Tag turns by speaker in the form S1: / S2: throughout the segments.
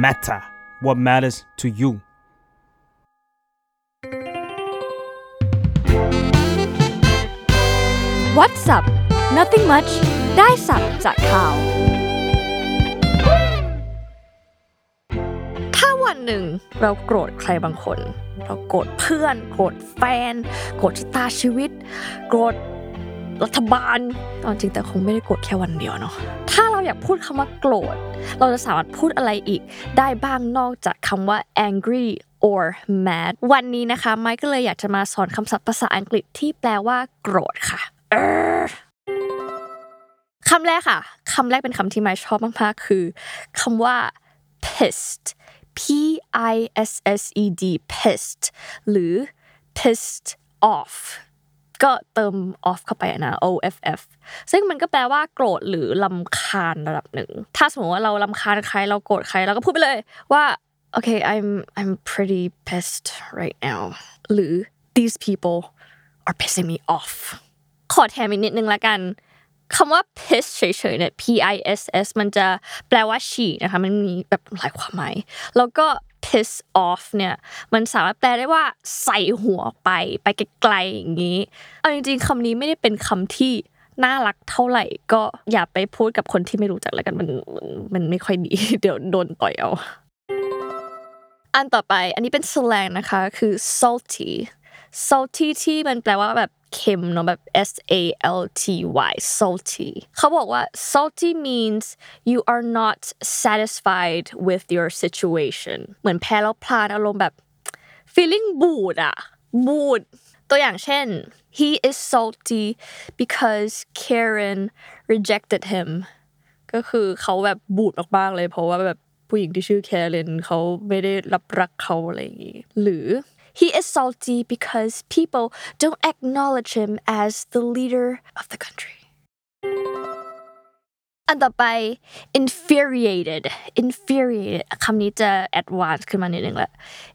S1: matter what matters to you
S2: What's up Nothing much ได้สับจากข่าว ถ้าวันหนึ่งเราโกรธใครบางคน เราโกรธเพื่อน โกรธแฟน โกรธชะตาชีวิต โกรธรัฐบาลตอนจริงแต่คงไม่ได้โกรธแค่วันเดียวเนาะถ้าเรา อยากพูดคำว่าโกรธ เราจะสามารถพูดอะไรอีก ได้บ้างนอกจากคำว่า angry or mad วันนี้นะคะไมค์ก็เลยอยากจะมาสอนคำศัพท์ภาษาอังกฤษที่แปลว่าโกรธค่ะคำแรกค่ะ คำแรกเป็นคำที่ไมค์ชอบมากๆ คือคำว่า pissed p i s s e d pissed หรือ pissed off ก็เติม off เข้าไปนะ o f f ซึ่งมันก็แปลว่าโกรธหรือลำคาญระดับหนึ่ง ถ้าสมมติว่าเราลำคาญใครเราโกรธใครเราก็พูดไปเลยว่า okay I'm I'm pretty pissed right now หรือ these people are pissing me off ขอแถมอีกนิดนึงละกันคำว่า piss เฉยๆเนี่ย p i s s มันจะแปลว่าฉี่นะคะ มันมีแบบหลายความหมาย แล้วก็ piss off เนี่ยมันสามารถแปลได้ว่าใส่หัวไปไปไกลๆอย่างนี้เอาจริงๆคำนี้ไม่ได้เป็นคำที่น่ารักเท่าไหร่ก็อย่าไปพูดกับคนที่ไม่รู้จักแล้วกันมันมันมันไม่ค่อยดีเดี๋ยวโดนต่อยเอาอันต่อไปอันนี้เป็น slang นะคะคือ salty salty ที่มันแปลว่าแบบ เค็มเนาะแบบ S A L T Y salty เขาบอกว่า salty means you are not satisfied with your situation เหมือนแพ้แล้วพลาดอารมณ์แบบ feeling บูดอะบูดตัวอย่างเช่น he is salty because Karen rejected him ก็คือเขาแบบบูดมากๆเลยเพราะว่าแบบผู้หญิงที่ชื่อแคเรนเขาไม่ได้รับรักเขาอะไรอย่างงี้หรือ he is salty because people don't acknowledge him as the leader of the country อันต่อไป infuriated infuriated คำนี้จะ advanced ขึ้นมานิดนึงละ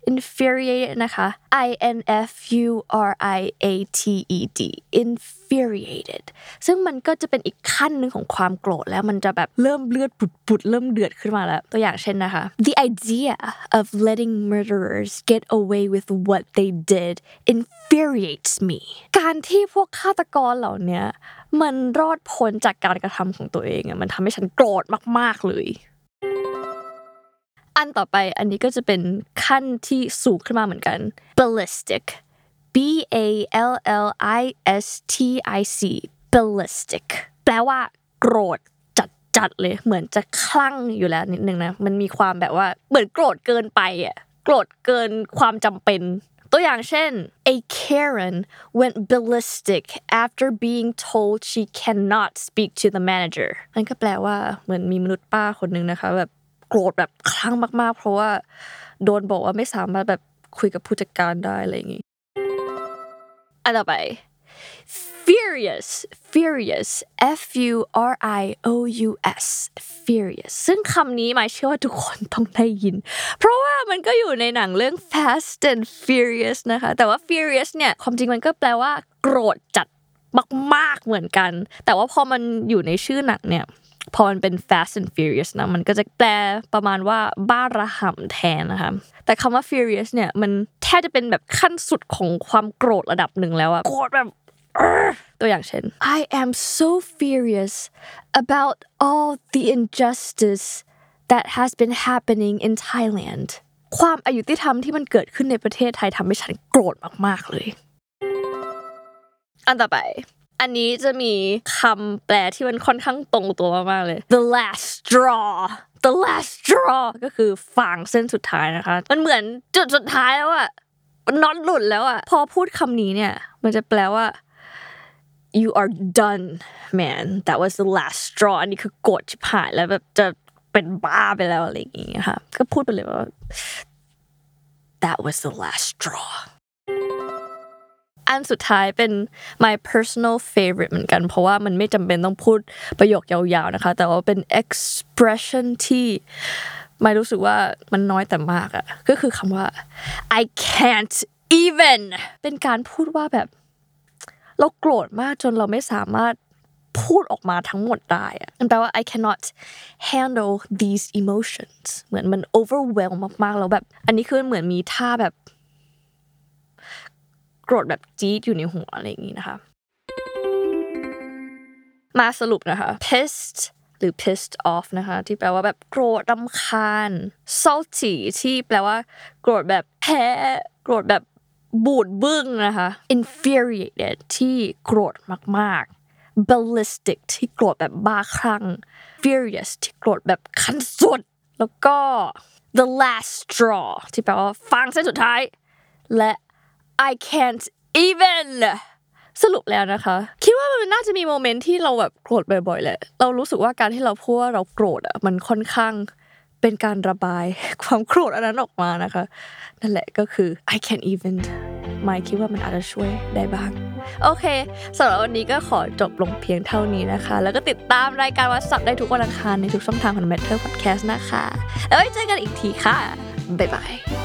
S2: infuriated นะคะ i n f u r i a t e d infuriated ซึ่งมันก็จะเป็นอีกขั้นหนึ่งของความโกรธแล้วมันจะแบบเริ่มเลือดปุดๆเริ่มเดือดขึ้นมาแล้ว ตัวอย่างเช่นนะคะ the idea of letting murderers get away with what they did infuriates me การที่พวกฆาตกรเหล่านี้ มันรอดพ้นจากการกระทำของตัวเองอะมันทำให้ฉันโกรธมาก ๆ เลย อันต่อไปอันนี้ก็จะเป็นขั้นที่สูงขึ้นมาเหมือนกัน ballistic b a l l i s t i c ballistic แปลว่า โกรธจัดเลยเหมือนจะคลั่งอยู่แล้วนิดนึงนะมันมีความแบบว่าเหมือนโกรธเกินไปอะโกรธเกินความจำเป็น ตัวอย่างเช่น a Karen went ballistic after being told she cannot speak to the manager นั่นก็แปลว่าเหมือนมีมนุษย์ป้าคนหนึ่งนะคะแบบโกรธแบบคลั่งมากๆ เพราะว่าโดนบอกว่าไม่สามารถแบบคุยกับผู้จัดการได้อะไรอย่างงี้อันต่อไป furious furious f u r i o u s furious ซึ่งคำนี้หมายเชื่อว่าทุกคนต้องได้ยิน เพราะว่ามันก็อยู่ในหนังเรื่อง Fast and Furious นะคะ แต่ว่า furious เนี่ย ความจริงมันก็แปลว่า โกรธจัดมาก ๆ เหมือนกัน แต่ว่าพอมันอยู่ในชื่อหนังเนี่ยพอมันเป็น Fast and Furious นะมันก็จะแปลประมาณว่าบ้าระห่ำแทนนะคะแต่คำว่า furious เนี่ยมันแทบจะเป็นแบบขั้นสุดของความโกรธระดับหนึ่งแล้วอะโกรธแบบ ตัวอย่างเช่น I am so furious about all the injustice that has been happening in Thailand ความอายุติธรรมที่มันเกิดขึ้นในประเทศไทยทำให้ฉันโกรธมาก ๆ เลย อันต่อไป อันนี้จะมีคำแปลที่มันค่อนข้างตรงตัวมาก ๆ เลย the last straw the last straw ก็คือฟางเส้นสุดท้ายนะคะ มันเหมือนจุดสุดท้ายแล้วอะน็อตหลุดแล้วอะพอพูดคำนี้เนี่ย มันจะแปลว่า you are done man that was the last straw อันนี้คือโกรธชิบหายแล้วแบบจะเป็นบ้าไปแล้วอะไรอย่างเงี้ยค่ะก็พูดไปเลยว่า that was the last straw อันสุดท้ายเป็น my personal favorite เหมือนกัน เพราะว่ามันไม่จำเป็นต้องพูดประโยคยาวๆนะคะ แต่ว่าเป็น expression ที่ไม่รู้สึกว่ามันน้อยแต่มากอะก็คือคำว่า I can't even เป็นการพูดว่าแบบ เราโกรธมากจนเราไม่สามารถพูดออกมาทั้งหมดได้อะมันแปลว่า I cannot handle these emotions เหมือนมัน overwhelm มากๆ แล้วแบบ อันนี้คือเหมือนมีท่าแบบ โกรธแบบจี๊ดอยู่ในหัวอะไรอย่างนี้นะคะ มาสรุปนะคะ pissed หรือ pissed off นะคะ ที่แปลว่าแบบโกรธรำคาญ salty ที่แปลว่า โกรธแบบแพ้ โกรธแบบ บูดบึ้งนะคะ infuriated ที่โกรธมากๆ ballistic ที่โกรธแบบบ้าคลั่ง furious ที่โกรธแบบขั้นสุด แล้วก็ the last straw ที่แปลว่าฟางเส้นสุดท้าย และ I can't even สรุปแล้วนะคะ คิดว่ามันน่าจะมีโมเมนต์ที่เราแบบโกรธบ่อยๆแหละเรารู้สึกว่าการที่เราพูดว่าเราโกรธอะมันค่อนข้าง เป็นการระบายความโกรธอันนั้นออกมานะคะ นั่นแหละก็คือ I can't even ไม่คิดว่ามันอาจจะช่วยได้บ้าง โอเคสำหรับวันนี้ก็ขอจบลงเพียงเท่านี้นะคะ แล้วก็ติดตามรายการวัดสับได้ทุกวันอังคารในทุกช่องทางของ Matter Podcast นะคะ แล้วไว้เจอกันอีกทีค่ะ บ๊ายบาย